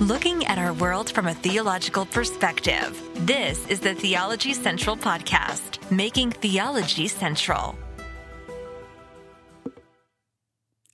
looking at our world from a theological perspective. This is the Theology Central Podcast, making theology central.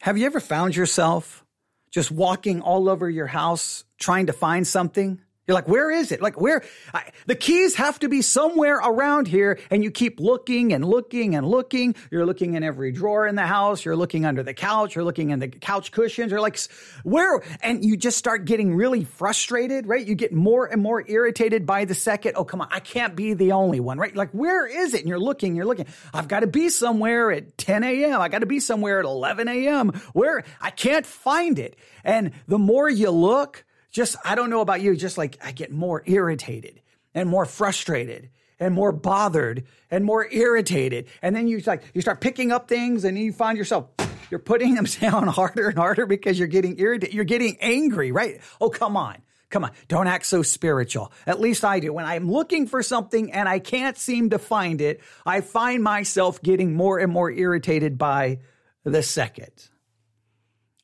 Have you ever found yourself just walking all over your house trying to find something? You're like, where is it? Like, where? I, the keys have to be somewhere around here. And you keep looking and looking and looking. You're looking in every drawer in the house. You're looking under the couch. You're looking in the couch cushions. You're like, where? And you just start getting really frustrated, right? You get more and more irritated by the second. Oh, come on. I can't be the only one, right? Like, where is it? And you're looking, you're looking. I've got to be somewhere at 10 a.m. I got to be somewhere at 11 a.m. Where I can't find it. And the more you look, just, I don't know about you, just like I get more irritated and more frustrated and more bothered and more irritated. And then you like, you start picking up things and you find yourself, you're putting them down harder and harder because you're getting irritated. You're getting angry, right? Oh, come on. Come on. Don't act so spiritual. At least I do. When I'm looking for something and I can't seem to find it, I find myself getting more and more irritated by the second.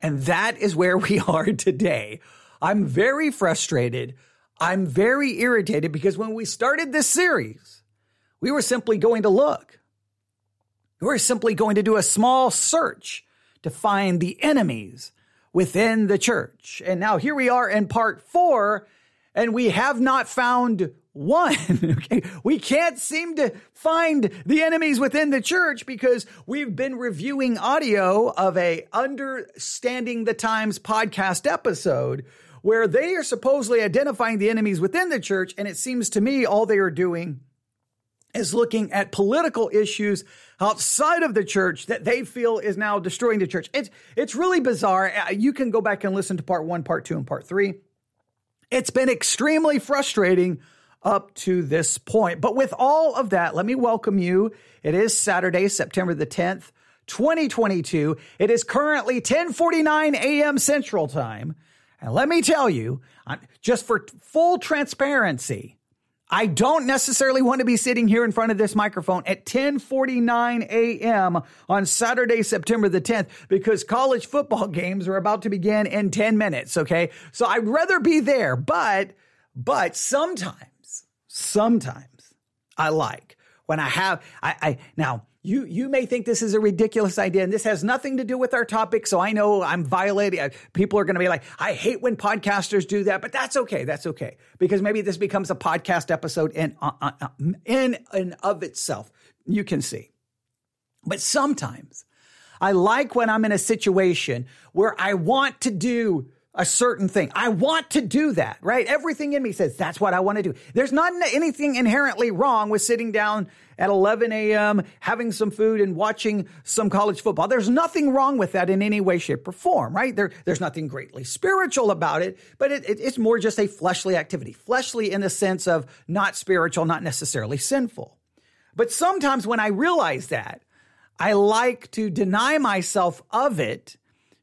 And that is where we are today. I'm very frustrated. I'm very irritated because when we started this series, we were simply going to look. We were simply going to do a small search to find the enemies within the church. And now here we are in part four, and we have not found one. okay. We can't seem to find the enemies within the church because we've been reviewing audio of a understanding the times podcast episode where they are supposedly identifying the enemies within the church. And it seems to me all they are doing is looking at political issues outside of the church that they feel is now destroying the church. It's, it's really bizarre. Uh, you can go back and listen to part one, part two, and part three. It's been extremely frustrating up to this point. But with all of that, let me welcome you. It is Saturday, September the 10th, 2022. It is currently 1049 a.m. Central Time. And let me tell you, just for full transparency, I don't necessarily want to be sitting here in front of this microphone at 10:49 a.m. on Saturday, September the 10th because college football games are about to begin in 10 minutes, okay? So I'd rather be there, but but sometimes sometimes I like when I have I, I now you you may think this is a ridiculous idea and this has nothing to do with our topic so i know i'm violating uh, people are going to be like i hate when podcasters do that but that's okay that's okay because maybe this becomes a podcast episode in uh, uh, uh in and of itself. You can see. But sometimes i like when i'm in a situation where i want to do a certain thing. I want to do that, right? Everything in me says that's what I want to do. There's not anything inherently wrong with sitting down at 11 a.m., having some food and watching some college football. There's nothing wrong with that in any way, shape, or form, right? There, there's nothing greatly spiritual about it, but it, it, it's more just a fleshly activity. Fleshly in the sense of not spiritual, not necessarily sinful. But sometimes when I realize that, I like to deny myself of it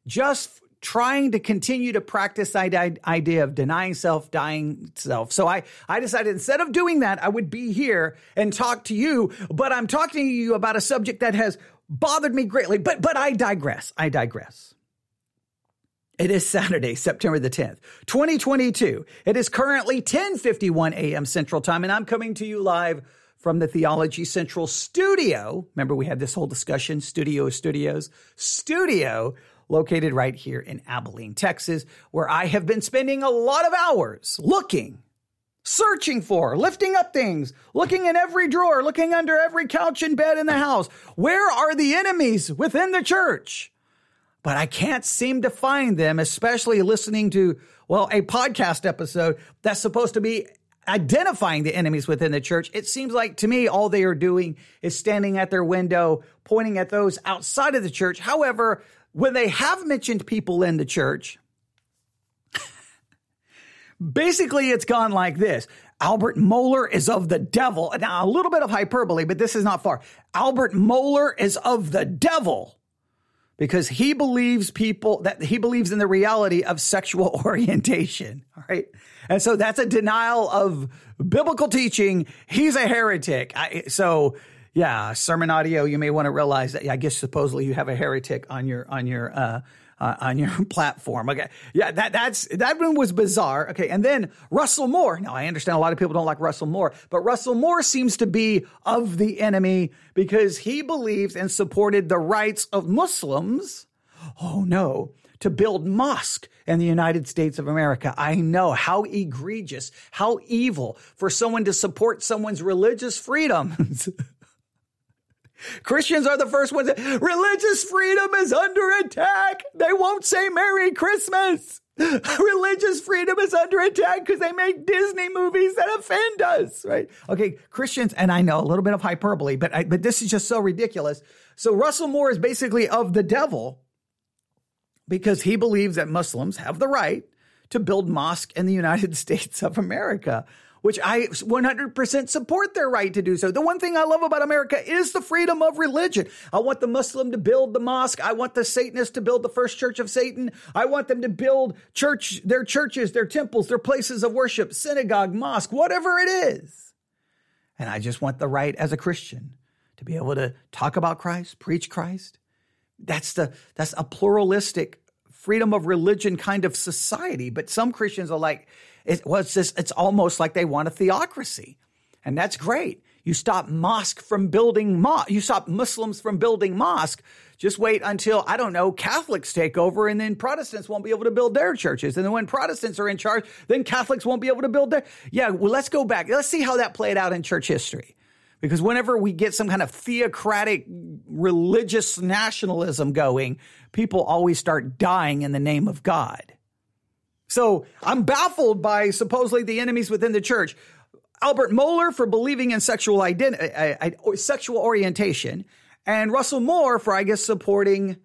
just trying to continue to practice that idea of denying self, dying self. So I, I decided instead of doing that, I would be here and talk to you, but I'm talking to you about a subject that has bothered me greatly. But, but I digress. I digress. It is Saturday, September the 10th, 2022. It is currently 10:51 a.m. Central Time and I'm coming to you live from the Theology Central studio. Remember we had this whole discussion, studio studios, studio located right here in Abilene, Texas, where I have been spending a lot of hours looking, searching for, lifting up things, looking in every drawer, looking under every couch and bed in the house. Where are the enemies within the church? But I can't seem to find them, especially listening to, well, a podcast episode that's supposed to be identifying the enemies within the church. It seems like to me, all they are doing is standing at their window, pointing at those outside of the church. However, when they have mentioned people in the church, basically it's gone like this. Albert Mohler is of the devil. Now, a little bit of hyperbole, but this is not far. Albert Mohler is of the devil because he believes people that he believes in the reality of sexual orientation. All right. And so that's a denial of biblical teaching. He's a heretic. I, so yeah, sermon audio. You may want to realize that. I guess supposedly you have a heretic on your on your uh, uh, on your platform. Okay. Yeah, that, that's, that one was bizarre. Okay. And then Russell Moore. Now I understand a lot of people don't like Russell Moore, but Russell Moore seems to be of the enemy because he believes and supported the rights of Muslims. Oh no. To build mosque in the United States of America. I know how egregious, how evil for someone to support someone's religious freedoms. Christians are the first ones. That, Religious freedom is under attack. They won't say Merry Christmas. Religious freedom is under attack because they make Disney movies that offend us, right? Okay, Christians, and I know a little bit of hyperbole, but I, but this is just so ridiculous. So Russell Moore is basically of the devil because he believes that Muslims have the right to build mosque in the United States of America which I 100% support their right to do so. The one thing I love about America is the freedom of religion. I want the Muslim to build the mosque. I want the Satanist to build the first church of Satan. I want them to build church, their churches, their temples, their places of worship, synagogue, mosque, whatever it is. And I just want the right as a Christian to be able to talk about Christ, preach Christ. That's the, that's a pluralistic freedom of religion kind of society. But some Christians are like, it, it's just, it's almost like they want a theocracy. And that's great. You stop mosque from building mosque. You stop Muslims from building mosque. Just wait until, I don't know, Catholics take over and then Protestants won't be able to build their churches. And then when Protestants are in charge, then Catholics won't be able to build their. Yeah, well, let's go back. Let's see how that played out in church history. Because whenever we get some kind of theocratic religious nationalism going, people always start dying in the name of God. So I'm baffled by supposedly the enemies within the church. Albert Mohler for believing in sexual identity, sexual orientation, and Russell Moore for, I guess, supporting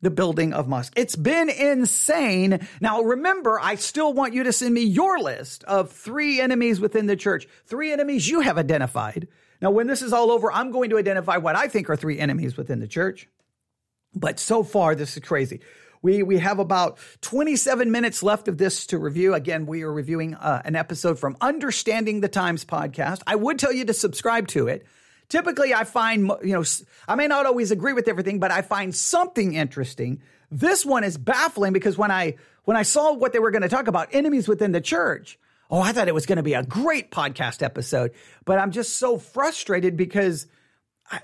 the building of mosques. It's been insane. Now, remember, I still want you to send me your list of three enemies within the church, three enemies you have identified. Now, when this is all over, I'm going to identify what I think are three enemies within the church. But so far, this is crazy. We, we have about 27 minutes left of this to review. Again, we are reviewing uh, an episode from Understanding the Times podcast. I would tell you to subscribe to it. Typically, I find, you know, I may not always agree with everything, but I find something interesting. This one is baffling because when I, when I saw what they were going to talk about, enemies within the church, oh, I thought it was going to be a great podcast episode, but I'm just so frustrated because I,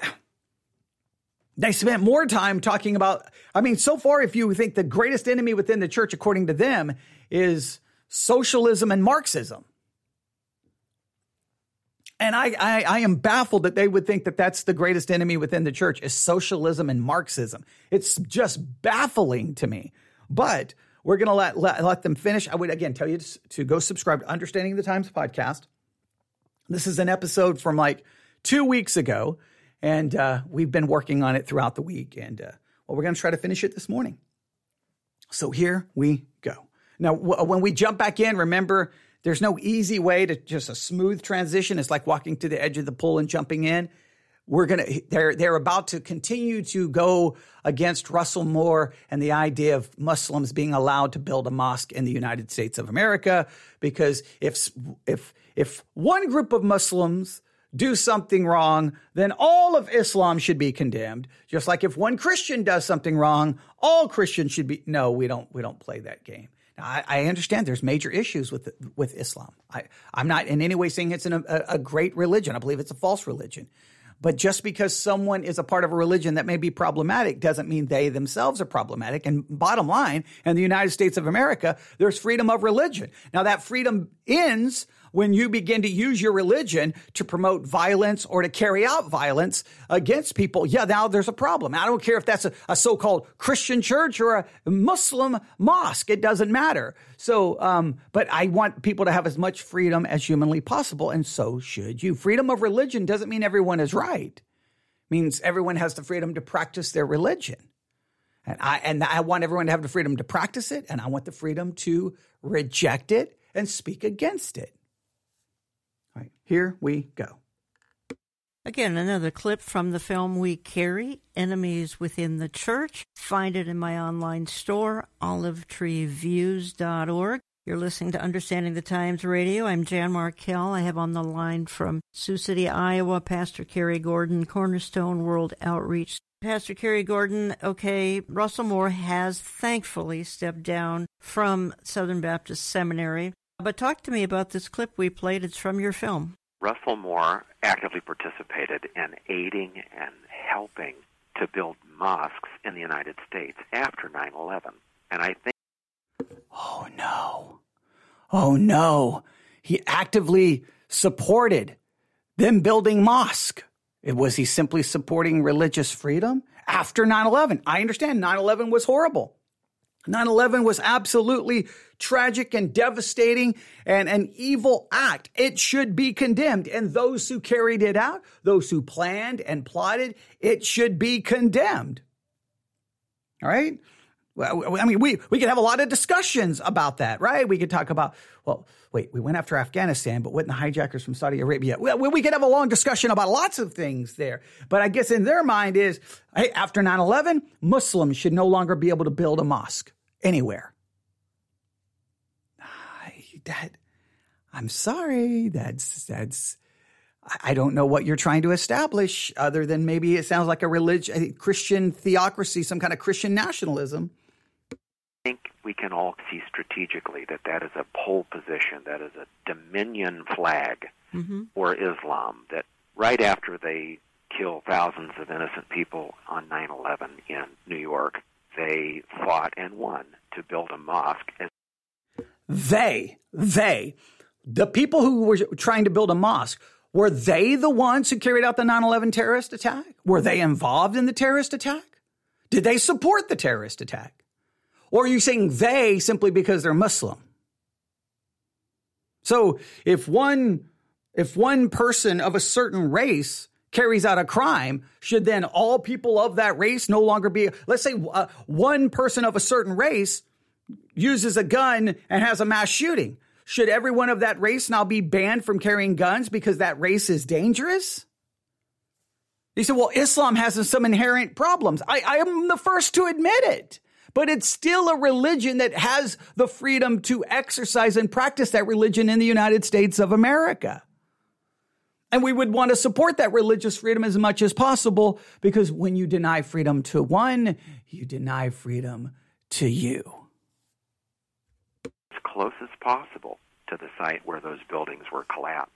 they spent more time talking about, I mean, so far, if you think the greatest enemy within the church, according to them, is socialism and Marxism. And I, I, I, am baffled that they would think that that's the greatest enemy within the church is socialism and Marxism. It's just baffling to me. But we're going to let, let, let them finish. I would again tell you to, to go subscribe to Understanding the Times podcast. This is an episode from like two weeks ago. And uh, we've been working on it throughout the week. And uh, well, we're going to try to finish it this morning. So here we go. Now, w- when we jump back in, remember there's no easy way to just a smooth transition. It's like walking to the edge of the pool and jumping in. We're going to, they're, they're about to continue to go against Russell Moore and the idea of Muslims being allowed to build a mosque in the United States of America. Because if, if, if one group of Muslims do something wrong, then all of Islam should be condemned. Just like if one Christian does something wrong, all Christians should be. No, we don't. We don't play that game. Now, I, I understand there's major issues with with Islam. I, I'm not in any way saying it's an, a, a great religion. I believe it's a false religion. But just because someone is a part of a religion that may be problematic doesn't mean they themselves are problematic. And bottom line, in the United States of America, there's freedom of religion. Now that freedom ends when you begin to use your religion to promote violence or to carry out violence against people, yeah, now there's a problem. I don't care if that's a, a so-called Christian church or a Muslim mosque. It doesn't matter. So, um, but I want people to have as much freedom as humanly possible, and so should you. Freedom of religion doesn't mean everyone is right. It means everyone has the freedom to practice their religion. And I, and I want everyone to have the freedom to practice it, and I want the freedom to reject it and speak against it. Right, here we go. Again, another clip from the film We Carry Enemies Within the Church. Find it in my online store, olivetreeviews.org. You're listening to Understanding the Times Radio. I'm Jan Markell. I have on the line from Sioux City, Iowa, Pastor Cary Gordon, Cornerstone World Outreach. Pastor Cary Gordon, okay, Russell Moore has thankfully stepped down from Southern Baptist Seminary. But talk to me about this clip we played. It's from your film. Russell Moore actively participated in aiding and helping to build mosques in the United States after 9 11. And I think Oh no. Oh no. He actively supported them building mosque. Was he simply supporting religious freedom after 9 11? I understand 9 11 was horrible. 9 11 was absolutely tragic and devastating and an evil act. It should be condemned. And those who carried it out, those who planned and plotted, it should be condemned. All right? I mean, we, we could have a lot of discussions about that, right? We could talk about, well, wait, we went after Afghanistan, but wouldn't the hijackers from Saudi Arabia? We could have a long discussion about lots of things there. But I guess in their mind is, hey, after 9 11, Muslims should no longer be able to build a mosque anywhere. That, I'm sorry. That's, that's, I don't know what you're trying to establish other than maybe it sounds like a religion, a Christian theocracy, some kind of Christian nationalism think we can all see strategically that that is a pole position, that is a dominion flag mm-hmm. for Islam. That right after they kill thousands of innocent people on 9 11 in New York, they fought and won to build a mosque. They, they, the people who were trying to build a mosque, were they the ones who carried out the 9 11 terrorist attack? Were they involved in the terrorist attack? Did they support the terrorist attack? Or are you saying they simply because they're Muslim? So if one, if one person of a certain race carries out a crime, should then all people of that race no longer be, let's say uh, one person of a certain race uses a gun and has a mass shooting. Should everyone of that race now be banned from carrying guns because that race is dangerous? He said, well, Islam has some inherent problems. I, I am the first to admit it but it's still a religion that has the freedom to exercise and practice that religion in the United States of America. And we would want to support that religious freedom as much as possible because when you deny freedom to one, you deny freedom to you. As close as possible to the site where those buildings were collapsed.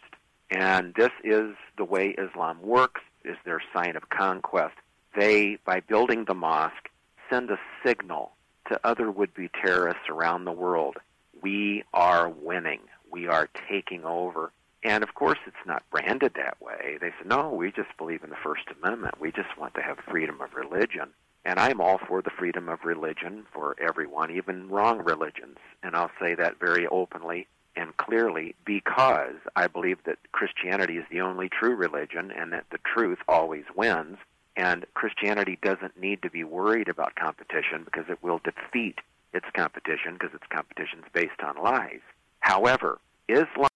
And this is the way Islam works, is their sign of conquest. They, by building the mosque, send a signal to other would be terrorists around the world. We are winning. We are taking over. And of course, it's not branded that way. They say, no, we just believe in the First Amendment. We just want to have freedom of religion. And I'm all for the freedom of religion for everyone, even wrong religions. And I'll say that very openly and clearly because I believe that Christianity is the only true religion and that the truth always wins. And Christianity doesn't need to be worried about competition because it will defeat its competition because its competition is based on lies. However, Islam.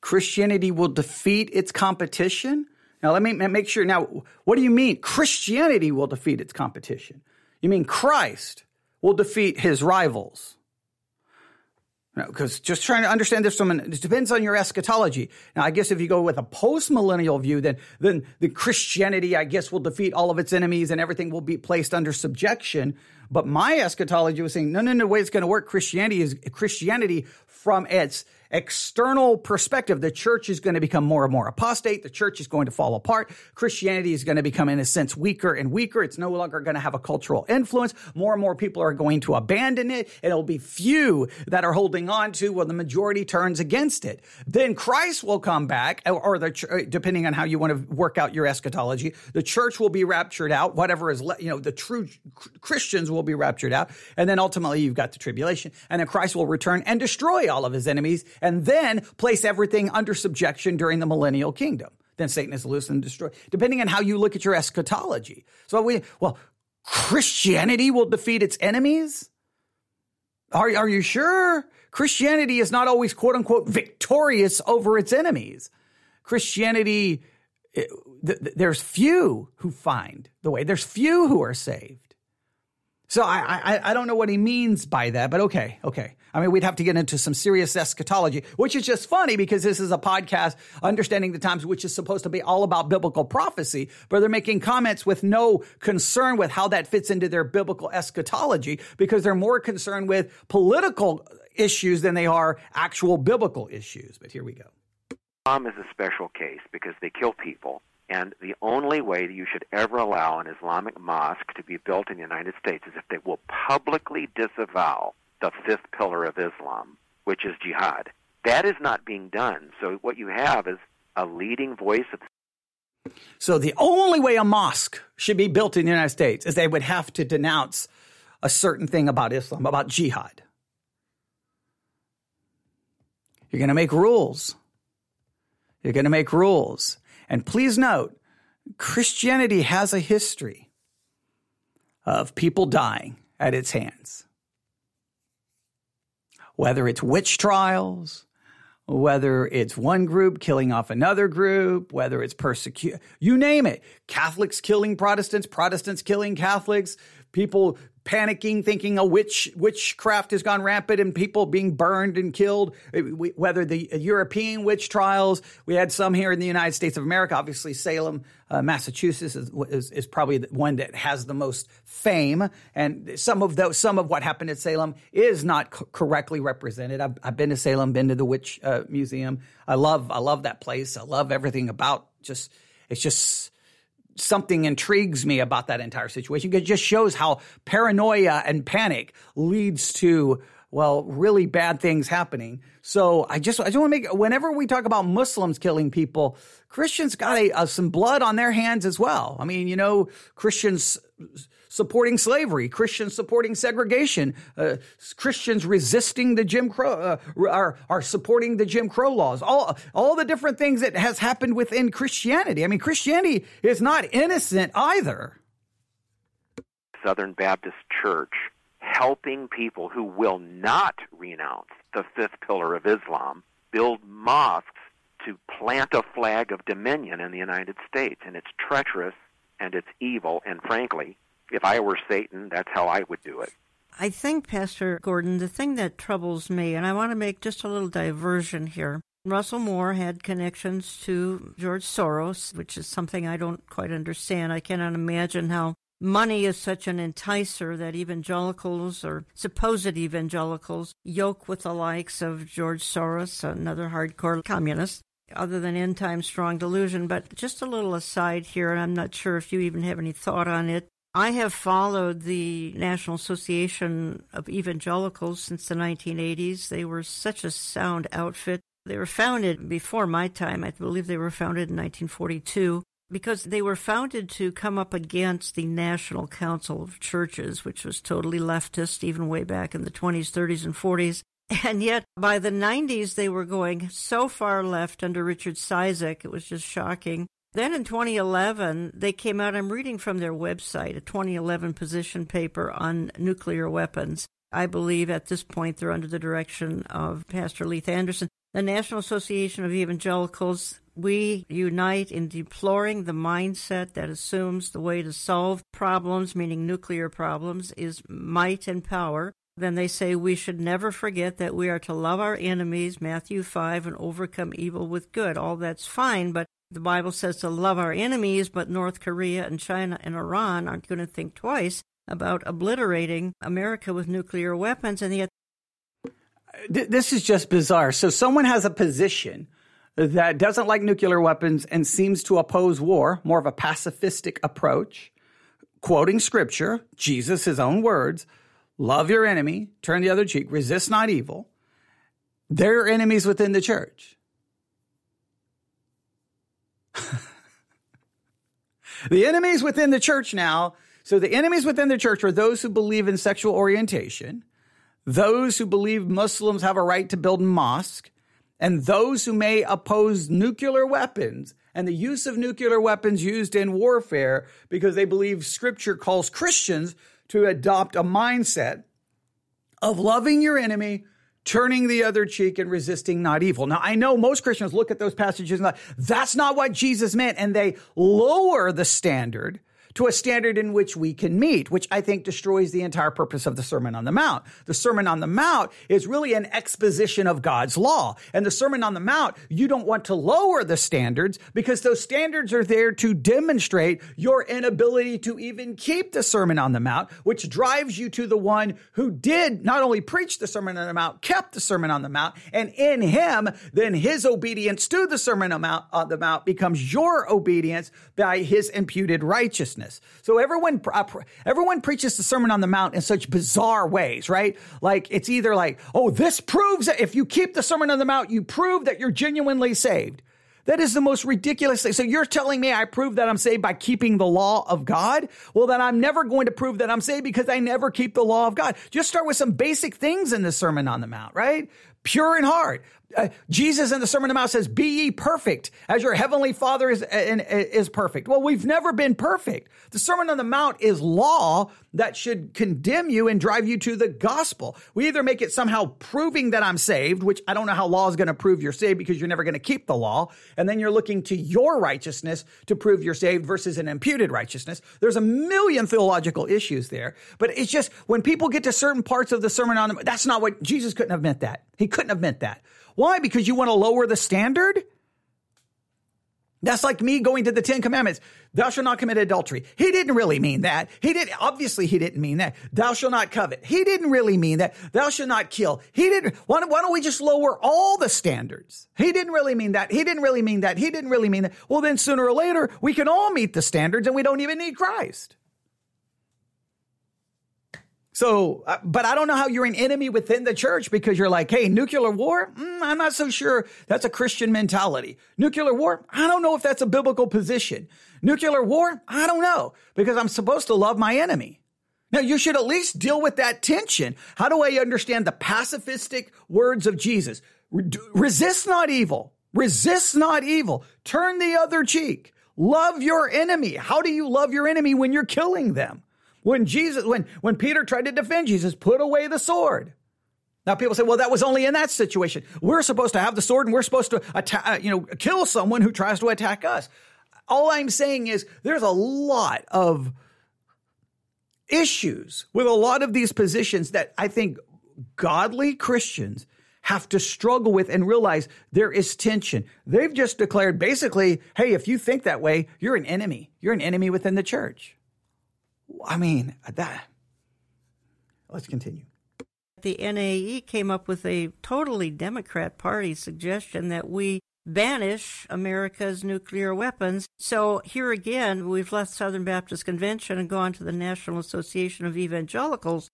Christianity will defeat its competition? Now, let me make sure. Now, what do you mean Christianity will defeat its competition? You mean Christ will defeat his rivals? Because just trying to understand this an, it depends on your eschatology. Now, I guess if you go with a post-millennial view, then, then the Christianity, I guess, will defeat all of its enemies and everything will be placed under subjection. But my eschatology was saying, no, no, no, way it's going to work, Christianity is Christianity from its external perspective, the church is going to become more and more apostate. The church is going to fall apart. Christianity is going to become, in a sense, weaker and weaker. It's no longer going to have a cultural influence. More and more people are going to abandon it. It'll be few that are holding on to when the majority turns against it. Then Christ will come back, or the depending on how you want to work out your eschatology, the church will be raptured out. Whatever is, you know, the true Christians will be raptured out, and then ultimately you've got the tribulation, and then Christ will return and destroy all of his enemies and then place everything under subjection during the millennial kingdom. Then Satan is loosed and destroyed, depending on how you look at your eschatology. So we, well, Christianity will defeat its enemies? Are, are you sure? Christianity is not always quote unquote victorious over its enemies. Christianity, it, th- th- there's few who find the way. There's few who are saved. So I, I, I don't know what he means by that, but okay, okay. I mean, we'd have to get into some serious eschatology, which is just funny because this is a podcast, Understanding the Times, which is supposed to be all about biblical prophecy, but they're making comments with no concern with how that fits into their biblical eschatology because they're more concerned with political issues than they are actual biblical issues. But here we go. Islam is a special case because they kill people. And the only way that you should ever allow an Islamic mosque to be built in the United States is if they will publicly disavow the fifth pillar of Islam, which is jihad. That is not being done. So what you have is a leading voice of so the only way a mosque should be built in the United States is they would have to denounce a certain thing about Islam, about jihad. You're going to make rules. You're going to make rules. And please note, Christianity has a history of people dying at its hands whether it's witch trials, whether it's one group killing off another group, whether it's persecution, you name it. Catholics killing Protestants, Protestants killing Catholics, people panicking, thinking a witch witchcraft has gone rampant and people being burned and killed. Whether the European witch trials, we had some here in the United States of America. Obviously, Salem, uh, Massachusetts is, is, is probably the one that has the most fame, and some of those, some of what happened at Salem is not co- correctly represented. I've, I've, been to Salem, been to the witch uh, museum. I love I love that place. I love everything about just it's just something intrigues me about that entire situation it just shows how paranoia and panic leads to well really bad things happening so i just i just want to make whenever we talk about muslims killing people christians got a, a, some blood on their hands as well i mean you know christians supporting slavery, Christians supporting segregation, uh, Christians resisting the Jim Crow, uh, are, are supporting the Jim Crow laws, all, all the different things that has happened within Christianity. I mean, Christianity is not innocent either. Southern Baptist Church helping people who will not renounce the fifth pillar of Islam build mosques to plant a flag of dominion in the United States. And it's treacherous and it's evil, and frankly, if I were Satan, that's how I would do it. I think, Pastor Gordon, the thing that troubles me, and I want to make just a little diversion here. Russell Moore had connections to George Soros, which is something I don't quite understand. I cannot imagine how money is such an enticer that evangelicals or supposed evangelicals yoke with the likes of George Soros, another hardcore communist, other than end time strong delusion. But just a little aside here, and I'm not sure if you even have any thought on it. I have followed the National Association of Evangelicals since the 1980s. They were such a sound outfit. They were founded before my time. I believe they were founded in 1942 because they were founded to come up against the National Council of Churches, which was totally leftist even way back in the 20s, 30s, and 40s. And yet, by the 90s, they were going so far left under Richard Cizik, it was just shocking. Then in 2011, they came out, I'm reading from their website, a 2011 position paper on nuclear weapons. I believe at this point they're under the direction of Pastor Leith Anderson. The National Association of Evangelicals, we unite in deploring the mindset that assumes the way to solve problems, meaning nuclear problems, is might and power. Then they say we should never forget that we are to love our enemies, Matthew 5, and overcome evil with good. All that's fine, but the Bible says to love our enemies, but North Korea and China and Iran aren't going to think twice about obliterating America with nuclear weapons. And yet, this is just bizarre. So, someone has a position that doesn't like nuclear weapons and seems to oppose war, more of a pacifistic approach, quoting scripture, Jesus, his own words love your enemy, turn the other cheek, resist not evil. They're enemies within the church. the enemies within the church now. So the enemies within the church are those who believe in sexual orientation, those who believe Muslims have a right to build a mosque, and those who may oppose nuclear weapons and the use of nuclear weapons used in warfare because they believe scripture calls Christians to adopt a mindset of loving your enemy, turning the other cheek and resisting not evil. Now, I know most Christians look at those passages and like, that's not what Jesus meant. And they lower the standard to a standard in which we can meet, which I think destroys the entire purpose of the Sermon on the Mount. The Sermon on the Mount is really an exposition of God's law. And the Sermon on the Mount, you don't want to lower the standards because those standards are there to demonstrate your inability to even keep the Sermon on the Mount, which drives you to the one who did not only preach the Sermon on the Mount, kept the Sermon on the Mount, and in him, then his obedience to the Sermon on the Mount uh, becomes your obedience by his imputed righteousness. So everyone, uh, everyone preaches the Sermon on the Mount in such bizarre ways, right? Like it's either like, oh, this proves that if you keep the Sermon on the Mount, you prove that you're genuinely saved. That is the most ridiculous thing. So you're telling me I prove that I'm saved by keeping the law of God? Well, then I'm never going to prove that I'm saved because I never keep the law of God. Just start with some basic things in the Sermon on the Mount, right? Pure in heart uh, Jesus in the Sermon on the Mount says, "Be ye perfect, as your heavenly Father is is perfect." Well, we've never been perfect. The Sermon on the Mount is law that should condemn you and drive you to the gospel. We either make it somehow proving that I'm saved, which I don't know how law is going to prove you're saved because you're never going to keep the law, and then you're looking to your righteousness to prove you're saved versus an imputed righteousness. There's a million theological issues there, but it's just when people get to certain parts of the Sermon on the Mount, that's not what Jesus couldn't have meant that. He couldn't have meant that. Why? Because you want to lower the standard? That's like me going to the Ten Commandments. Thou shalt not commit adultery. He didn't really mean that. He did obviously he didn't mean that. Thou shalt not covet. He didn't really mean that. Thou shalt not kill. He didn't. Why, why don't we just lower all the standards? He didn't really mean that. He didn't really mean that. He didn't really mean that. Well, then sooner or later we can all meet the standards and we don't even need Christ. So, uh, but I don't know how you're an enemy within the church because you're like, hey, nuclear war? Mm, I'm not so sure that's a Christian mentality. Nuclear war? I don't know if that's a biblical position. Nuclear war? I don't know because I'm supposed to love my enemy. Now, you should at least deal with that tension. How do I understand the pacifistic words of Jesus? Resist not evil. Resist not evil. Turn the other cheek. Love your enemy. How do you love your enemy when you're killing them? When Jesus, when, when Peter tried to defend Jesus, put away the sword. Now people say, well, that was only in that situation. We're supposed to have the sword and we're supposed to attack, uh, you know, kill someone who tries to attack us. All I'm saying is there's a lot of issues with a lot of these positions that I think godly Christians have to struggle with and realize there is tension. They've just declared basically, hey, if you think that way, you're an enemy. You're an enemy within the church. I mean, that. Let's continue. The NAE came up with a totally Democrat Party suggestion that we banish America's nuclear weapons. So here again, we've left Southern Baptist Convention and gone to the National Association of Evangelicals.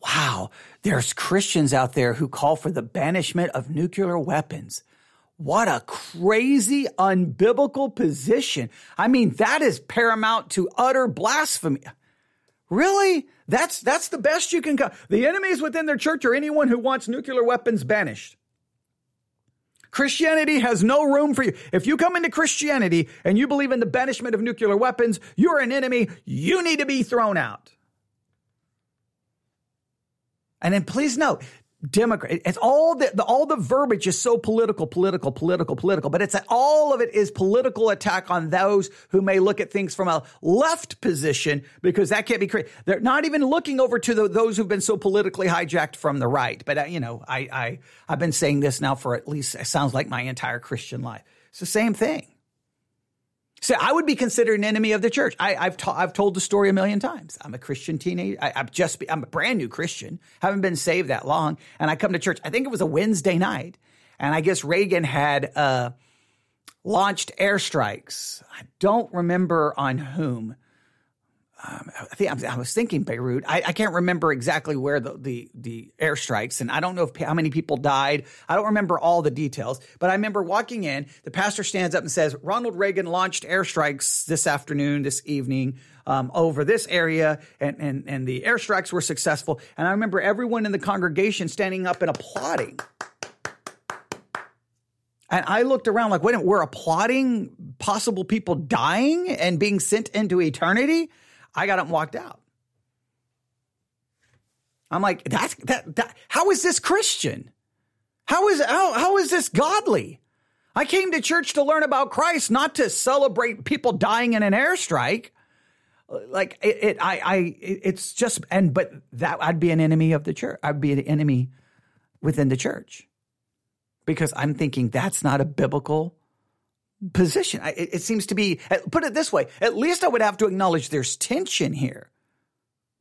Wow, there's Christians out there who call for the banishment of nuclear weapons. What a crazy, unbiblical position. I mean, that is paramount to utter blasphemy. Really? That's, that's the best you can come. The enemies within their church are anyone who wants nuclear weapons banished. Christianity has no room for you. If you come into Christianity and you believe in the banishment of nuclear weapons, you're an enemy. You need to be thrown out. And then please note, Democrat. It's all the, the, all the verbiage is so political, political, political, political, but it's all of it is political attack on those who may look at things from a left position because that can't be created. They're not even looking over to the, those who've been so politically hijacked from the right. But uh, you know, I, I I've been saying this now for at least it sounds like my entire Christian life. It's the same thing. So I would be considered an enemy of the church. I, have I've told the story a million times. I'm a Christian teenager. I, have just I'm a brand new Christian. Haven't been saved that long, and I come to church. I think it was a Wednesday night, and I guess Reagan had uh, launched airstrikes. I don't remember on whom, um, I think I was thinking Beirut. I, I, can't remember exactly where the, the the airstrikes, and I don't know if, how many people died. I don't remember all the details, but I remember walking in. The pastor stands up and says, "Ronald Reagan launched airstrikes this afternoon, this evening." Um, over this area, and, and and the airstrikes were successful. And I remember everyone in the congregation standing up and applauding. And I looked around like, wait, we're applauding possible people dying and being sent into eternity. I got up and walked out. I'm like, that's that, that how is this Christian? How is how, how is this godly? I came to church to learn about Christ, not to celebrate people dying in an airstrike. like it, it I, I, it's just, and but that I'd be an enemy of the church. I'd be an enemy within the church because I'm thinking that's not a biblical position. I, it, it seems to be. Put it this way: at least I would have to acknowledge there's tension here.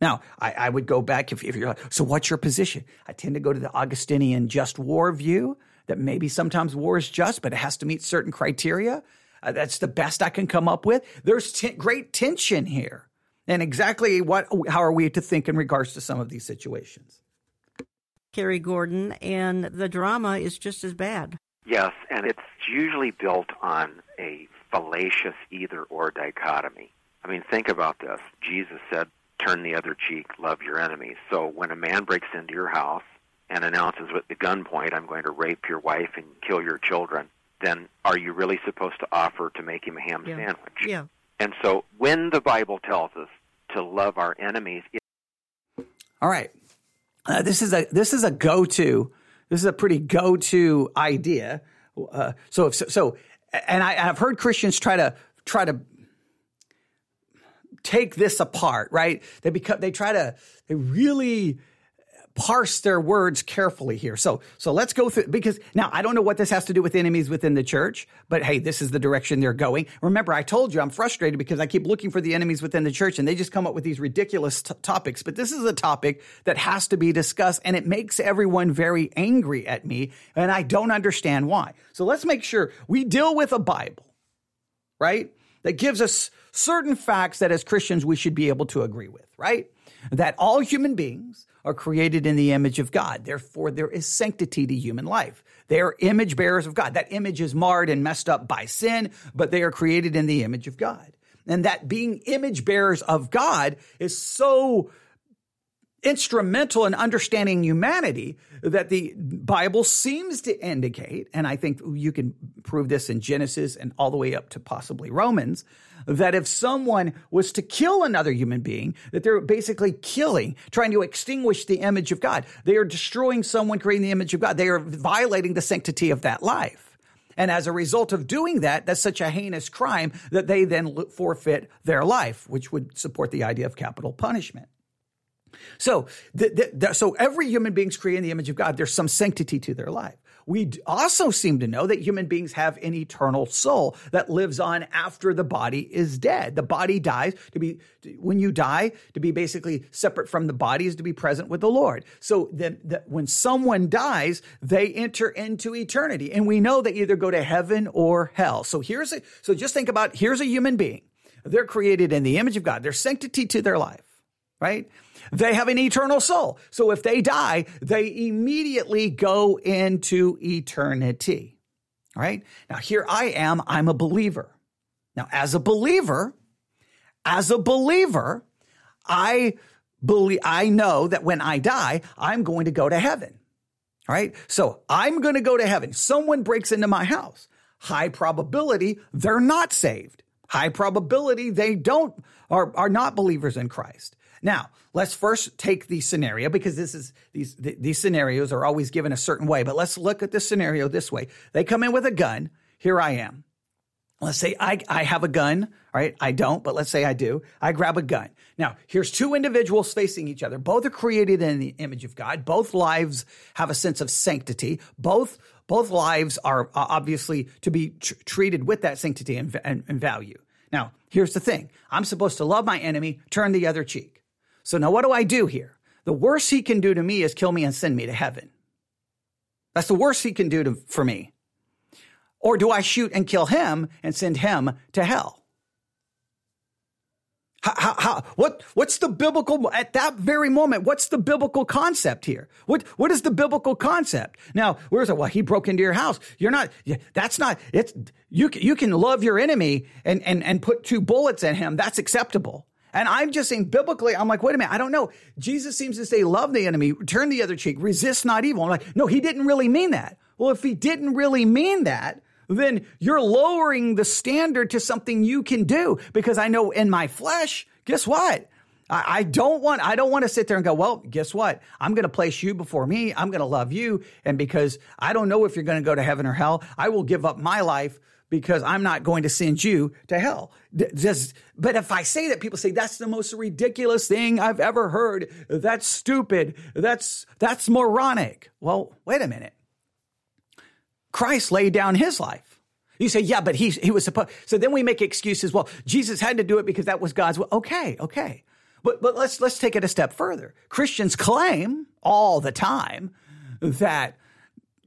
Now, I, I would go back if, if you're like, so what's your position? I tend to go to the Augustinian just war view that maybe sometimes war is just, but it has to meet certain criteria. Uh, that's the best I can come up with. There's t- great tension here. And exactly what, how are we to think in regards to some of these situations? Cary Gordon, and the drama is just as bad. Yes, and it's usually built on a fallacious either or dichotomy. I mean, think about this. Jesus said, turn the other cheek, love your enemies. So when a man breaks into your house and announces with the gunpoint, I'm going to rape your wife and kill your children, then are you really supposed to offer to make him a ham yeah. sandwich? Yeah. And so when the Bible tells us to love our enemies, it- all right, uh, this is a this is a go to. This is a pretty go to idea. Uh, so if so, and I, I've heard Christians try to try to take this apart, right? They become they try to they really parse their words carefully here. So, so let's go through because now I don't know what this has to do with enemies within the church, but hey, this is the direction they're going. Remember, I told you I'm frustrated because I keep looking for the enemies within the church and they just come up with these ridiculous t- topics. But this is a topic that has to be discussed and it makes everyone very angry at me and I don't understand why. So let's make sure we deal with a Bible, right? That gives us certain facts that as Christians we should be able to agree with, right? That all human beings are created in the image of God. Therefore, there is sanctity to human life. They are image bearers of God. That image is marred and messed up by sin, but they are created in the image of God. And that being image bearers of God is so instrumental in understanding humanity that the Bible seems to indicate, and I think you can prove this in Genesis and all the way up to possibly Romans, that if someone was to kill another human being, that they're basically killing, trying to extinguish the image of God. They are destroying someone creating the image of God. They are violating the sanctity of that life. And as a result of doing that, that's such a heinous crime that they then forfeit their life, which would support the idea of capital punishment. So, the, the, so every human being's created in the image of God. There's some sanctity to their life. We also seem to know that human beings have an eternal soul that lives on after the body is dead. The body dies to be, when you die, to be basically separate from the body is to be present with the Lord. So that when someone dies, they enter into eternity. And we know they either go to heaven or hell. So here's a, so just think about, here's a human being. They're created in the image of God. There's sanctity to their life, right? They have an eternal soul. So if they die, they immediately go into eternity. All right. Now here I am. I'm a believer. Now as a believer, as a believer, I believe, I know that when I die, I'm going to go to heaven. All right. So I'm going to go to heaven. Someone breaks into my house. High probability they're not saved. High probability they don't are, are not believers in Christ. Now, let's first take the scenario because this is these these scenarios are always given a certain way, but let's look at the scenario this way. They come in with a gun. Here I am. Let's say I, I have a gun, right? I don't, but let's say I do. I grab a gun. Now, here's two individuals facing each other. Both are created in the image of God. Both lives have a sense of sanctity. Both both lives are obviously to be tr- treated with that sanctity and, and, and value. Now, here's the thing. I'm supposed to love my enemy, turn the other cheek. So now what do I do here? The worst he can do to me is kill me and send me to heaven. That's the worst he can do to, for me. Or do I shoot and kill him and send him to hell? How, how, how, what, what's the biblical, at that very moment, what's the biblical concept here? What, what is the biblical concept? Now, where's it? Well, he broke into your house. You're not, that's not, it's, you, you can love your enemy and, and, and put two bullets in him. That's acceptable. And I'm just saying biblically, I'm like, wait a minute, I don't know. Jesus seems to say, love the enemy, turn the other cheek, resist not evil. I'm like, no, he didn't really mean that. Well, if he didn't really mean that, then you're lowering the standard to something you can do because I know in my flesh, guess what? I, don't want, I don't want to sit there and go, well, guess what? I'm going to place you before me. I'm going to love you. And because I don't know if you're going to go to heaven or hell, I will give up my life because I'm not going to send you to hell. Just, but if I say that, people say that's the most ridiculous thing I've ever heard. That's stupid. That's that's moronic. Well, wait a minute. Christ laid down his life. You say, yeah, but he he was supposed. So then we make excuses. Well, Jesus had to do it because that was God's will. Okay, okay. But but let's let's take it a step further. Christians claim all the time that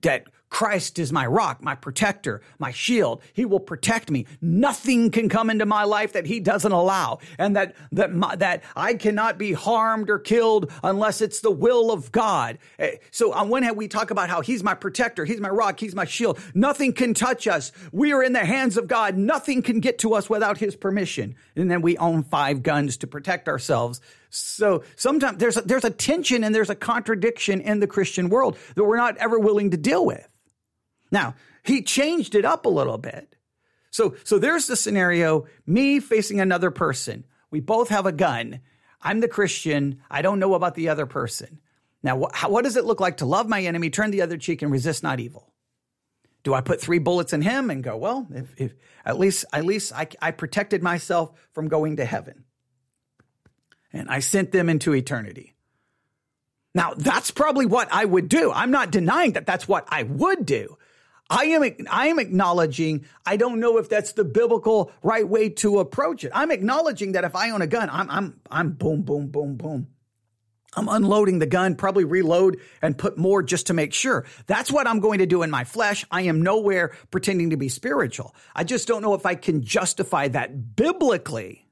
that Christ is my rock, my protector, my shield. He will protect me. Nothing can come into my life that he doesn't allow. And that, that, my, that I cannot be harmed or killed unless it's the will of God. Eh, so on one hand, we talk about how he's my protector. He's my rock. He's my shield. Nothing can touch us. We are in the hands of God. Nothing can get to us without his permission. And then we own five guns to protect ourselves. So sometimes there's a, there's a tension and there's a contradiction in the Christian world that we're not ever willing to deal with. Now, he changed it up a little bit. So, so there's the scenario me facing another person. We both have a gun. I'm the Christian. I don't know about the other person. Now, what, how, what does it look like to love my enemy, turn the other cheek, and resist not evil? Do I put three bullets in him and go, well, if, if at least at least I, I protected myself from going to heaven, and I sent them into eternity. Now, that's probably what I would do. I'm not denying that that's what I would do. I am I am acknowledging I don't know if that's the biblical right way to approach it. I'm acknowledging that if I own a gun, I'm I'm I'm boom boom boom boom. I'm unloading the gun, probably reload and put more just to make sure. That's what I'm going to do in my flesh. I am nowhere pretending to be spiritual. I just don't know if I can justify that biblically.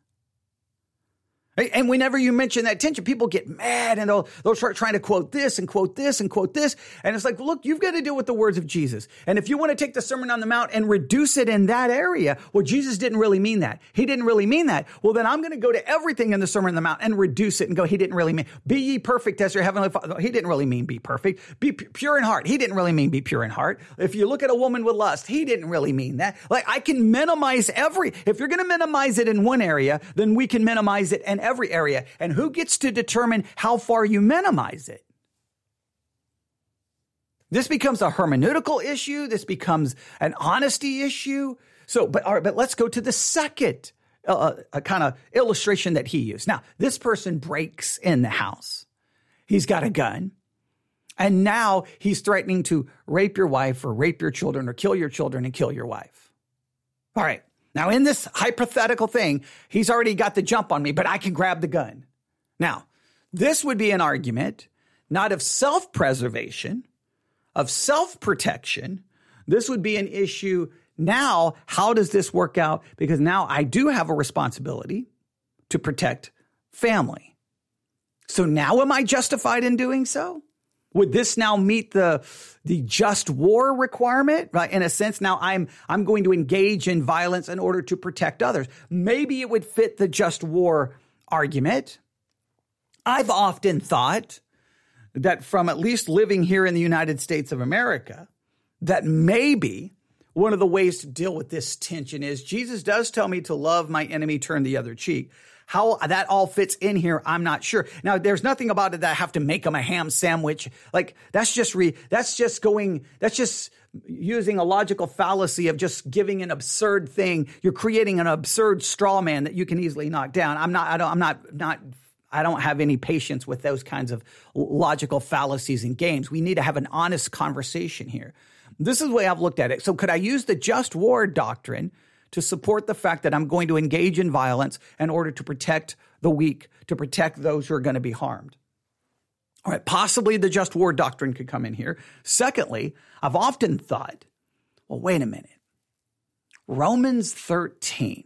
And whenever you mention that tension, people get mad and they'll, they'll start trying to quote this and quote this and quote this. And it's like, look, you've got to deal with the words of Jesus. And if you want to take the Sermon on the Mount and reduce it in that area, well, Jesus didn't really mean that. He didn't really mean that. Well, then I'm going to go to everything in the Sermon on the Mount and reduce it and go, he didn't really mean, be ye perfect as your heavenly father. He didn't really mean be perfect. Be pure in heart. He didn't really mean be pure in heart. If you look at a woman with lust, he didn't really mean that. Like I can minimize every, if you're going to minimize it in one area, then we can minimize it in every area and who gets to determine how far you minimize it? This becomes a hermeneutical issue. This becomes an honesty issue. So, but all right, but let's go to the second uh, uh kind of illustration that he used. Now, this person breaks in the house. He's got a gun. And now he's threatening to rape your wife or rape your children or kill your children and kill your wife. All right. Now, in this hypothetical thing, he's already got the jump on me, but I can grab the gun. Now, this would be an argument not of self preservation, of self protection. This would be an issue. Now, how does this work out? Because now I do have a responsibility to protect family. So now am I justified in doing so? Would this now meet the the just war requirement? Right? In a sense, now I'm I'm going to engage in violence in order to protect others. Maybe it would fit the just war argument. I've often thought that from at least living here in the United States of America, that maybe one of the ways to deal with this tension is Jesus does tell me to love my enemy, turn the other cheek. How that all fits in here, I'm not sure. Now, there's nothing about it that I have to make them a ham sandwich. Like that's just re, that's just going, that's just using a logical fallacy of just giving an absurd thing. You're creating an absurd straw man that you can easily knock down. I'm not, I don't, I'm not, not I don't have any patience with those kinds of logical fallacies in games. We need to have an honest conversation here. This is the way I've looked at it. So, could I use the just war doctrine to support the fact that I'm going to engage in violence in order to protect the weak, to protect those who are going to be harmed? All right, possibly the just war doctrine could come in here. Secondly, I've often thought, well, wait a minute. Romans 13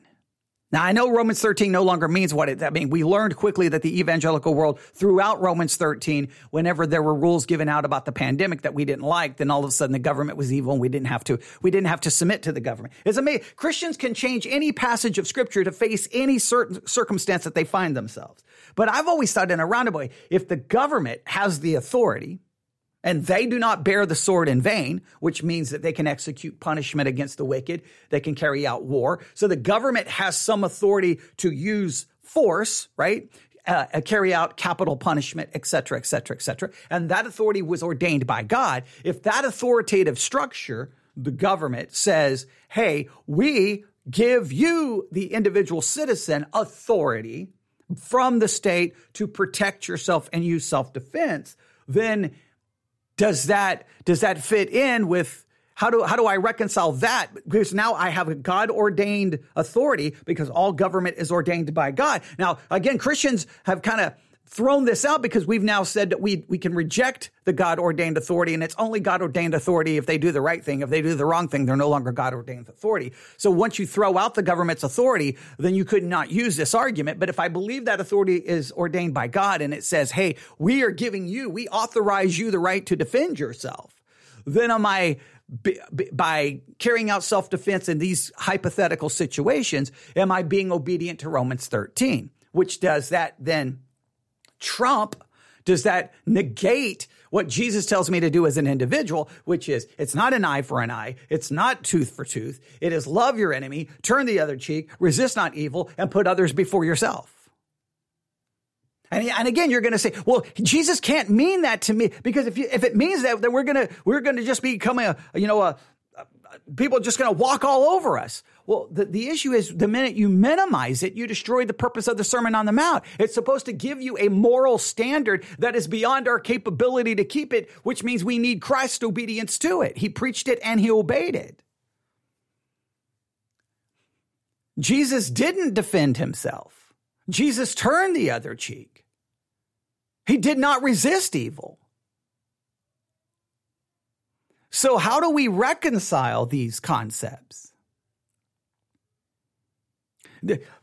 now, I know Romans 13 no longer means what it, I mean, we learned quickly that the evangelical world throughout Romans 13, whenever there were rules given out about the pandemic that we didn't like, then all of a sudden the government was evil and we didn't have to, we didn't have to submit to the government. It's amazing. Christians can change any passage of scripture to face any certain circumstance that they find themselves. But I've always thought in a roundabout way, if the government has the authority, and they do not bear the sword in vain, which means that they can execute punishment against the wicked. They can carry out war. So the government has some authority to use force, right? Uh, uh carry out capital punishment, et cetera, et cetera, et cetera. And that authority was ordained by God. If that authoritative structure the government says, hey, we give you, the individual citizen, authority from the state to protect yourself and use self defense, then does that does that fit in with how do how do I reconcile that? Because now I have a God ordained authority because all government is ordained by God. Now again, Christians have kind of thrown this out because we've now said that we we can reject the God ordained authority and it's only God ordained authority if they do the right thing. If they do the wrong thing, they're no longer God ordained authority. So once you throw out the government's authority, then you could not use this argument. But if I believe that authority is ordained by God and it says, "Hey, we are giving you, we authorize you the right to defend yourself," then am I by carrying out self defense in these hypothetical situations, am I being obedient to Romans 13? Which does that then trump? Does that negate what Jesus tells me to do as an individual, which is it's not an eye for an eye, it's not tooth for tooth, it is love your enemy, turn the other cheek, resist not evil, and put others before yourself. And, and again, you're going to say, well, Jesus can't mean that to me because if you, if it means that, then we're going to, we're going to just become a, you know, a, people are just going to walk all over us. Well, the, the issue is the minute you minimize it, you destroy the purpose of the Sermon on the Mount. It's supposed to give you a moral standard that is beyond our capability to keep it, which means we need Christ's obedience to it. He preached it and he obeyed it. Jesus didn't defend himself. Jesus turned the other cheek. He did not resist evil. So, how do we reconcile these concepts?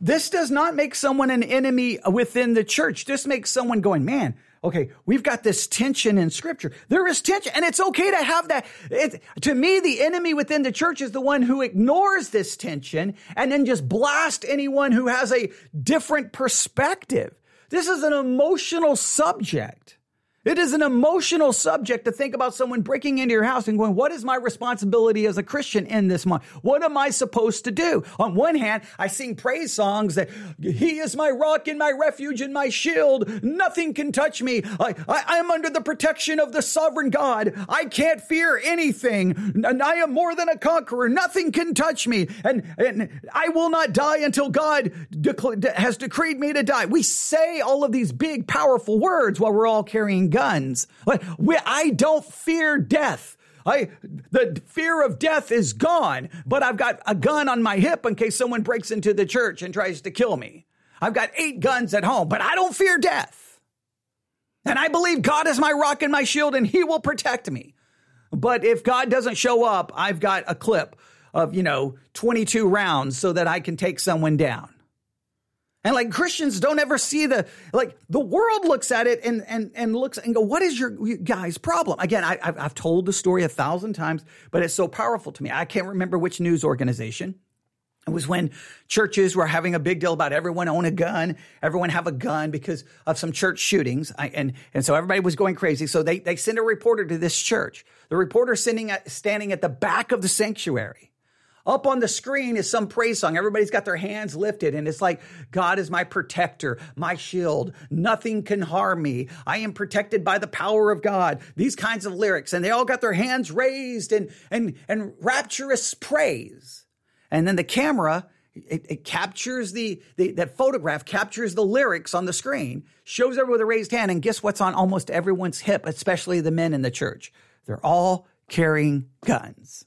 This does not make someone an enemy within the church. This makes someone going, man, okay, we've got this tension in scripture. There is tension, and it's okay to have that. It, to me, the enemy within the church is the one who ignores this tension and then just blast anyone who has a different perspective. This is an emotional subject. It is an emotional subject to think about someone breaking into your house and going, what is my responsibility as a Christian in this month? What am I supposed to do? On one hand, I sing praise songs that he is my rock and my refuge and my shield. Nothing can touch me. I, I, am under the protection of the sovereign God. I can't fear anything. And I am more than a conqueror. Nothing can touch me. And, and I will not die until God has decreed me to die. We say all of these big, powerful words while we're all carrying guns. I don't fear death. I, the fear of death is gone, but I've got a gun on my hip in case someone breaks into the church and tries to kill me. I've got eight guns at home, but I don't fear death. And I believe God is my rock and my shield and he will protect me. But if God doesn't show up, I've got a clip of, you know, 22 rounds so that I can take someone down. And like Christians don't ever see the like the world looks at it and and and looks and go, what is your guys' problem? Again, I, I've, I've told the story a thousand times, but it's so powerful to me. I can't remember which news organization. It was when churches were having a big deal about everyone own a gun, everyone have a gun because of some church shootings, I, and and so everybody was going crazy. So they they send a reporter to this church. The reporter at, standing at the back of the sanctuary up on the screen is some praise song. Everybody's got their hands lifted, and it's like, God is my protector, my shield. Nothing can harm me. I am protected by the power of God. These kinds of lyrics. And they all got their hands raised and, and, and rapturous praise. And then the camera, it, it captures the, the, that photograph captures the lyrics on the screen, shows everyone with a raised hand, and guess what's on almost everyone's hip, especially the men in the church? They're all carrying guns.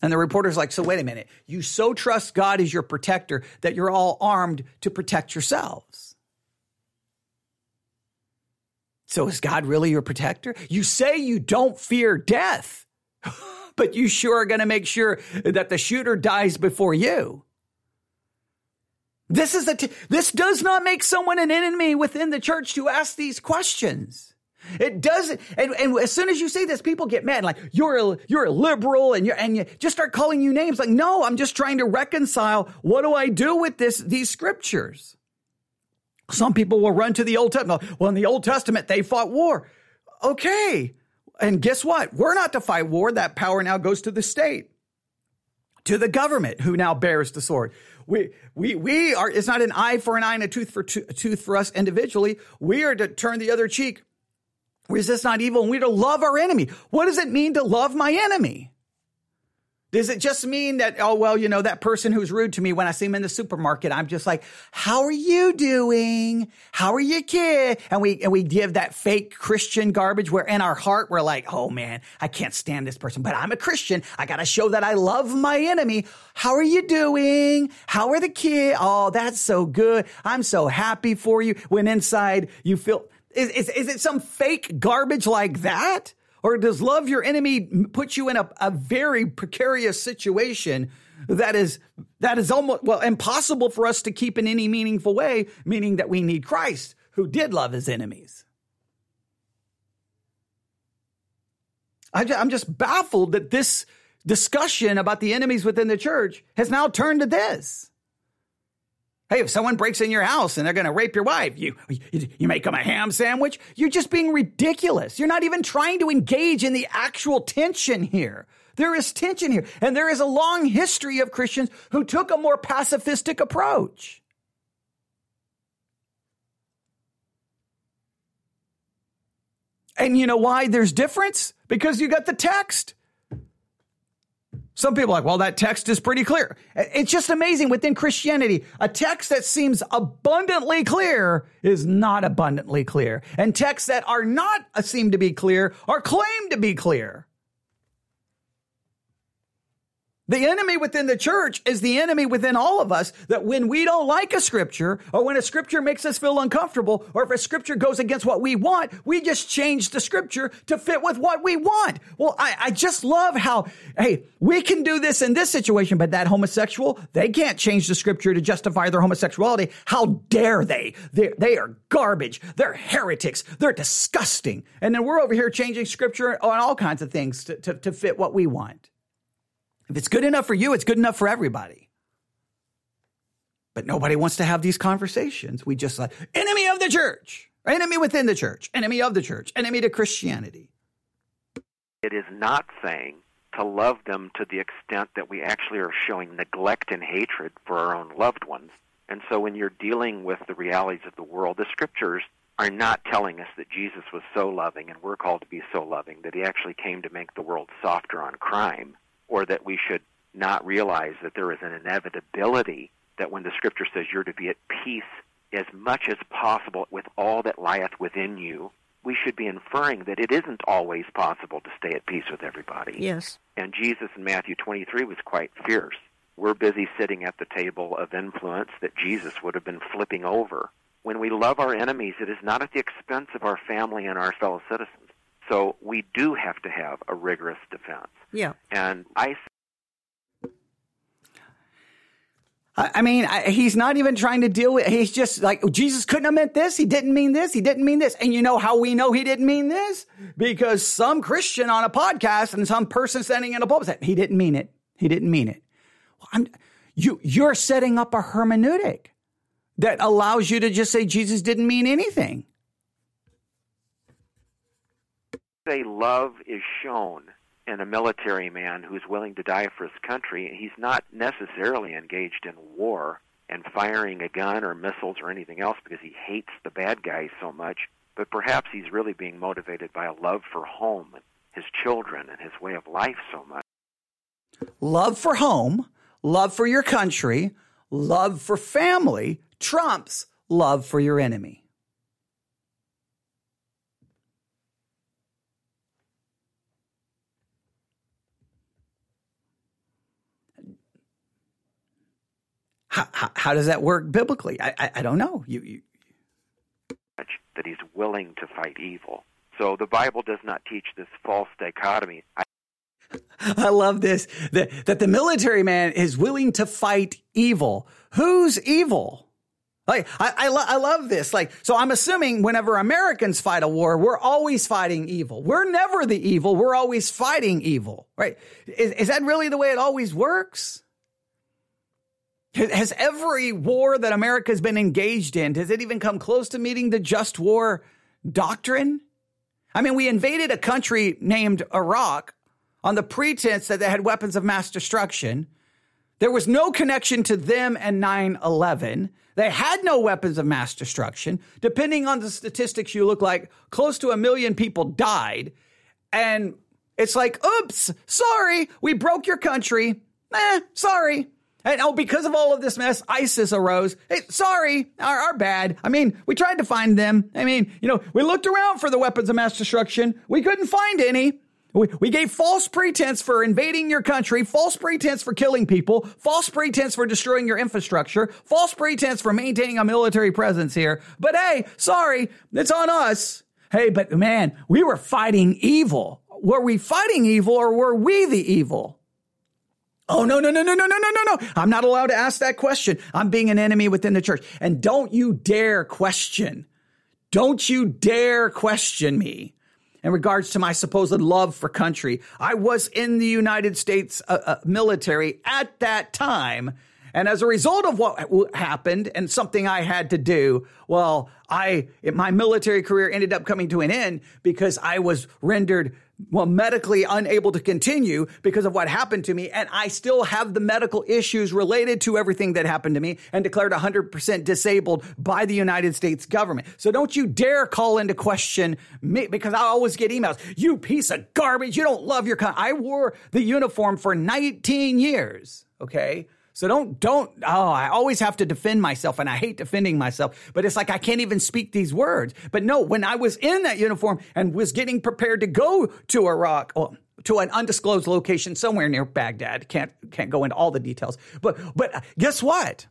And the reporter's like, so wait a minute. You so trust God as your protector that you're all armed to protect yourselves. So is God really your protector? You say you don't fear death, but you sure are going to make sure that the shooter dies before you. This is a t- this does not make someone an enemy within the church to ask these questions. It doesn't, and, and as soon as you say this, people get mad. Like you're a, you're a liberal, and you and you just start calling you names. Like, no, I'm just trying to reconcile. What do I do with this? These scriptures. Some people will run to the Old Testament. Well, in the Old Testament, they fought war. Okay, and guess what? We're not to fight war. That power now goes to the state, to the government, who now bears the sword. We, we, we are, it's not an eye for an eye and a tooth for to, a tooth for us individually. We are to turn the other cheek Resist not evil and we're to love our enemy. What does it mean to love my enemy? Does it just mean that, oh, well, you know, that person who's rude to me when I see him in the supermarket, I'm just like, how are you doing? How are you, kid? And we, and we give that fake Christian garbage where in our heart, we're like, oh man, I can't stand this person, but I'm a Christian. I got to show that I love my enemy. How are you doing? How are the kids? Oh, that's so good. I'm so happy for you. When inside you feel, is, is, is it some fake garbage like that? Or does love your enemy put you in a, a very precarious situation that is that is almost well impossible for us to keep in any meaningful way, meaning that we need Christ who did love his enemies. I'm just baffled that this discussion about the enemies within the church has now turned to this. Hey, if someone breaks in your house and they're going to rape your wife, you, you, you make them a ham sandwich. You're just being ridiculous. You're not even trying to engage in the actual tension here. There is tension here. And there is a long history of Christians who took a more pacifistic approach. And you know why there's difference? Because you got the text. Some people are like, well, that text is pretty clear. It's just amazing within Christianity. A text that seems abundantly clear is not abundantly clear. And texts that are not uh, seem to be clear are claimed to be clear. The enemy within the church is the enemy within all of us that when we don't like a scripture or when a scripture makes us feel uncomfortable or if a scripture goes against what we want, we just change the scripture to fit with what we want. Well, I, I just love how, hey, we can do this in this situation, but that homosexual, they can't change the scripture to justify their homosexuality. How dare they? They're, they are garbage. They're heretics. They're disgusting. And then we're over here changing scripture on all kinds of things to, to, to fit what we want. If it's good enough for you, it's good enough for everybody. But nobody wants to have these conversations. We just like, enemy of the church, enemy within the church, enemy of the church, enemy to Christianity. It is not saying to love them to the extent that we actually are showing neglect and hatred for our own loved ones. And so when you're dealing with the realities of the world, the scriptures are not telling us that Jesus was so loving and we're called to be so loving that he actually came to make the world softer on crime or that we should not realize that there is an inevitability that when the scripture says you're to be at peace as much as possible with all that lieth within you, we should be inferring that it isn't always possible to stay at peace with everybody. Yes. And Jesus in Matthew 23 was quite fierce. We're busy sitting at the table of influence that Jesus would have been flipping over. When we love our enemies, it is not at the expense of our family and our fellow citizens. So we do have to have a rigorous defense. Yeah. And I I mean, I, he's not even trying to deal with. He's just like Jesus couldn't have meant this. He didn't mean this. He didn't mean this. And you know how we know he didn't mean this? Because some Christian on a podcast and some person standing in a pulpit said he didn't mean it. He didn't mean it. Well, I'm, you you're setting up a hermeneutic that allows you to just say Jesus didn't mean anything. Say love is shown in a military man who's willing to die for his country. He's not necessarily engaged in war and firing a gun or missiles or anything else because he hates the bad guys so much, but perhaps he's really being motivated by a love for home his children and his way of life so much. Love for home, love for your country, love for family trumps love for your enemy. How, how, how, does that work biblically? I, I, I don't know. You, you, that he's willing to fight evil. So the Bible does not teach this false dichotomy. I, I love this that, that the military man is willing to fight evil. Who's evil? Like I, I, lo- I, love this. Like, so I'm assuming whenever Americans fight a war, we're always fighting evil. We're never the evil. We're always fighting evil, right? Is, is that really the way it always works? Has every war that America has been engaged in, has it even come close to meeting the just war doctrine? I mean, we invaded a country named Iraq on the pretense that they had weapons of mass destruction. There was no connection to them and 9 11. They had no weapons of mass destruction. Depending on the statistics, you look like close to a million people died. And it's like, oops, sorry, we broke your country. Eh, sorry. And oh, because of all of this mess, ISIS arose. Hey, sorry, our, our bad. I mean, we tried to find them. I mean, you know, we looked around for the weapons of mass destruction. We couldn't find any. We, we gave false pretense for invading your country, false pretense for killing people, false pretense for destroying your infrastructure, false pretense for maintaining a military presence here. But hey, sorry, it's on us. Hey, but man, we were fighting evil. Were we fighting evil or were we the evil? Oh, no, no, no, no, no, no, no, no. I'm not allowed to ask that question. I'm being an enemy within the church. And don't you dare question. Don't you dare question me in regards to my supposed love for country. I was in the United States uh, uh, military at that time. And as a result of what happened and something I had to do, well, I, my military career ended up coming to an end because I was rendered well, medically unable to continue because of what happened to me. And I still have the medical issues related to everything that happened to me and declared 100% disabled by the United States government. So don't you dare call into question me because I always get emails. You piece of garbage. You don't love your country. I wore the uniform for 19 years. Okay. So don't, don't, oh, I always have to defend myself and I hate defending myself, but it's like I can't even speak these words. But no, when I was in that uniform and was getting prepared to go to Iraq, well, to an undisclosed location somewhere near Baghdad, can't, can't go into all the details, but, but guess what?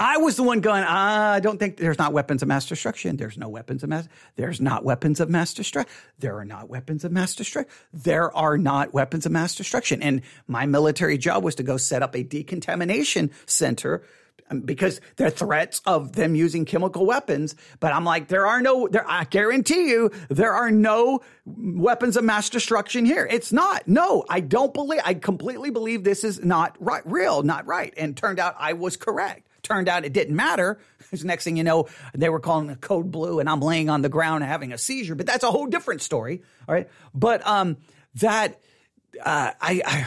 I was the one going, ah, I don't think there's not weapons of mass destruction. There's no weapons of mass. There's not weapons of mass destruction. There are not weapons of mass destruction. There are not weapons of mass destruction. And my military job was to go set up a decontamination center um, because there are threats of them using chemical weapons. But I'm like, there are no, there, I guarantee you, there are no weapons of mass destruction here. It's not. No, I don't believe, I completely believe this is not right, real, not right. And turned out I was correct. Turned out it didn't matter because next thing you know, they were calling the code blue and I'm laying on the ground having a seizure. But that's a whole different story. All right. But um, that uh, I, I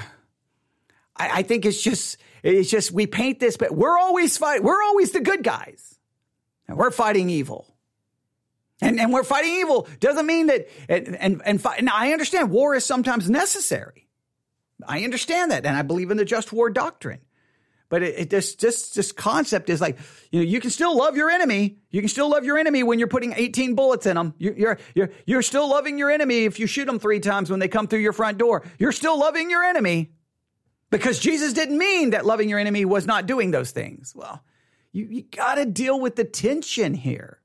I think it's just it's just we paint this, but we're always fight. We're always the good guys, and we're fighting evil. And, and we're fighting evil doesn't mean that and and and, fight, and I understand war is sometimes necessary. I understand that, and I believe in the just war doctrine. But it, it just just this concept is like you know you can still love your enemy. You can still love your enemy when you're putting 18 bullets in them. You, you're you're you're still loving your enemy if you shoot them three times when they come through your front door. You're still loving your enemy because Jesus didn't mean that loving your enemy was not doing those things. Well, you you got to deal with the tension here.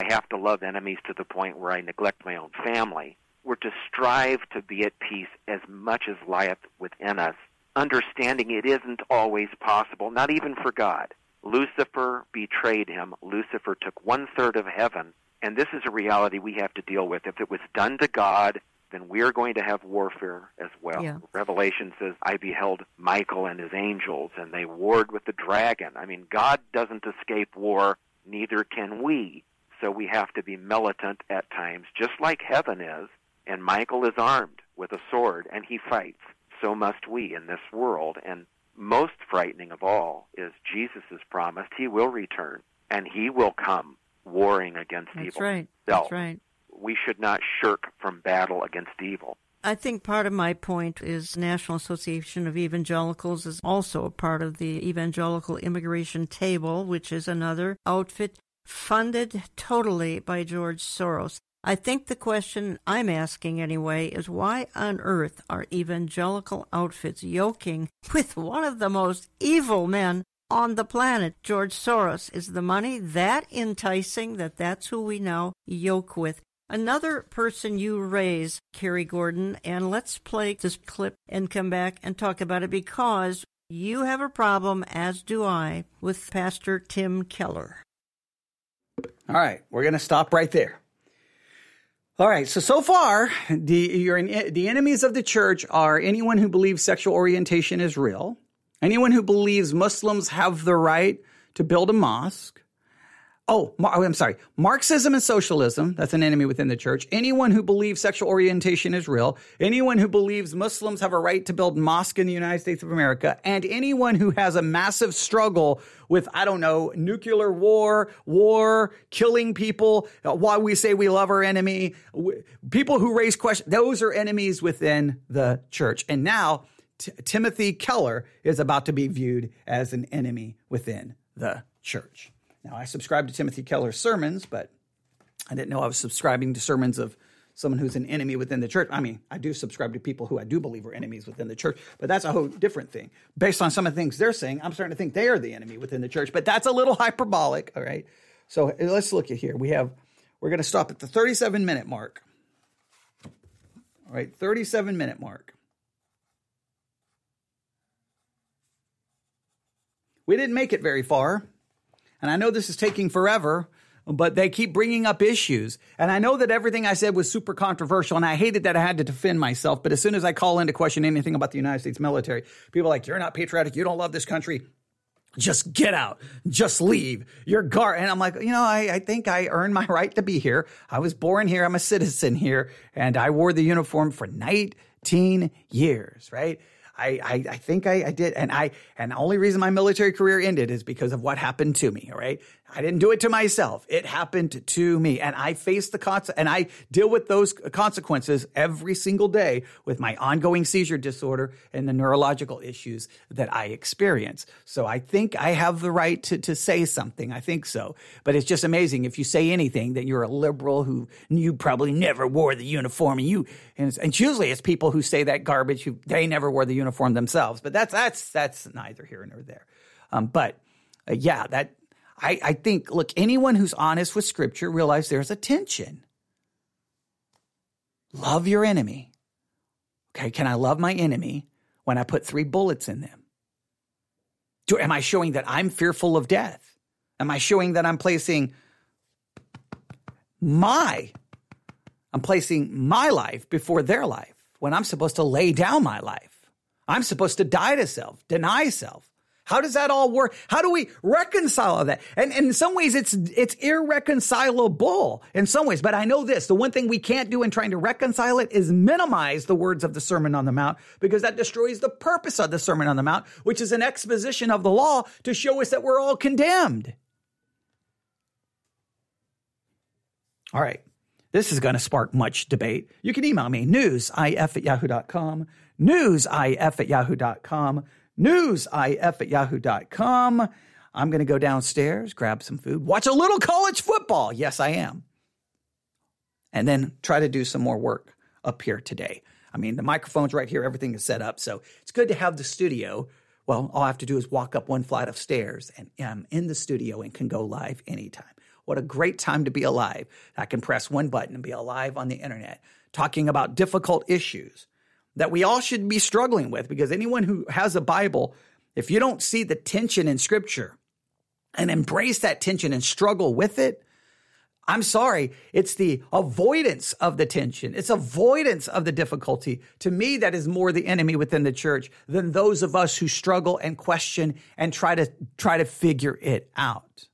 I have to love enemies to the point where I neglect my own family. We're to strive to be at peace as much as lieth within us understanding it isn't always possible, not even for God. Lucifer betrayed him. Lucifer took one third of heaven. And this is a reality we have to deal with. If it was done to God, then we're going to have warfare as well. Yeah. Revelation says, I beheld Michael and his angels, and they warred with the dragon. I mean, God doesn't escape war, neither can we. So we have to be militant at times, just like heaven is. And Michael is armed with a sword, and he fights so must we in this world. And most frightening of all is Jesus has promised he will return and he will come warring against That's evil. Right. That's right. We should not shirk from battle against evil. I think part of my point is National Association of Evangelicals is also a part of the Evangelical Immigration Table, which is another outfit funded totally by George Soros. I think the question I'm asking anyway is why on earth are evangelical outfits yoking with one of the most evil men on the planet, George Soros? Is the money that enticing that that's who we now yoke with? Another person you raise, Cary Gordon, and let's play this clip and come back and talk about it because you have a problem, as do I, with Pastor Tim Keller. All right, we're going to stop right there. All right. So so far, the you're the enemies of the church are anyone who believes sexual orientation is real, anyone who believes Muslims have the right to build a mosque. Oh, oh, I'm sorry. Marxism and socialism, that's an enemy within the church. Anyone who believes sexual orientation is real, anyone who believes Muslims have a right to build mosque in the United States of America, and anyone who has a massive struggle with, I don't know, nuclear war, war, killing people, uh, why we say we love our enemy, people who raise questions, those are enemies within the church. And now T- Timothy Keller is about to be viewed as an enemy within the church. Now, I subscribe to Timothy Keller's sermons, but I didn't know I was subscribing to sermons of someone who's an enemy within the church. I mean, I do subscribe to people who I do believe are enemies within the church, but that's a whole different thing. Based on some of the things they're saying, I'm starting to think they are the enemy within the church, but that's a little hyperbolic, all right? So let's look at here. We have, we're going to stop at the 37 minute mark. All right, 37 minute mark. We didn't make it very far. And I know this is taking forever, but they keep bringing up issues. And I know that everything I said was super controversial, and I hated that I had to defend myself. But as soon as I call in to question anything about the United States military, people are like, You're not patriotic. You don't love this country. Just get out. Just leave. You're guard. And I'm like, you know, I, I think I earned my right to be here. I was born here. I'm a citizen here. And I wore the uniform for 19 years, right? I, I, I think I, I, did. And I, and the only reason my military career ended is because of what happened to me. All right. I didn't do it to myself. It happened to me and I face the consequences and I deal with those consequences every single day with my ongoing seizure disorder and the neurological issues that I experience. So I think I have the right to, to say something. I think so. But it's just amazing. If you say anything, that you're a liberal who you probably never wore the uniform and you, and, and usually it's people who say that garbage who they never wore the uniform themselves. But that's, that's, that's neither here nor there. Um, but uh, yeah, that, I, I think, look, anyone who's honest with scripture realize there's a tension. Love your enemy. Okay, can I love my enemy when I put three bullets in them? Do, am I showing that I'm fearful of death? Am I showing that I'm placing my, I'm placing my life before their life when I'm supposed to lay down my life? I'm supposed to die to self, deny self. How does that all work? How do we reconcile that? And, and in some ways, it's it's irreconcilable in some ways. But I know this: the one thing we can't do in trying to reconcile it is minimize the words of the Sermon on the Mount, because that destroys the purpose of the Sermon on the Mount, which is an exposition of the law to show us that we're all condemned. All right. This is going to spark much debate. You can email me, newsif at yahoo.com, newsif at yahoo.com newsif at yahoo.com. I'm going to go downstairs, grab some food, watch a little college football. Yes, I am. And then try to do some more work up here today. I mean, the microphone's right here, everything is set up. So it's good to have the studio. Well, all I have to do is walk up one flight of stairs and I'm in the studio and can go live anytime. What a great time to be alive. I can press one button and be alive on the internet, talking about difficult issues that we all should be struggling with because anyone who has a Bible, if you don't see the tension in scripture and embrace that tension and struggle with it, I'm sorry, it's the avoidance of the tension. It's avoidance of the difficulty. To me, that is more the enemy within the church than those of us who struggle and question and try to try to figure it out.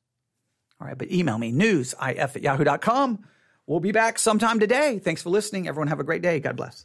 All right, but email me newsif at yahoo.com. We'll be back sometime today. Thanks for listening. Everyone have a great day. God bless.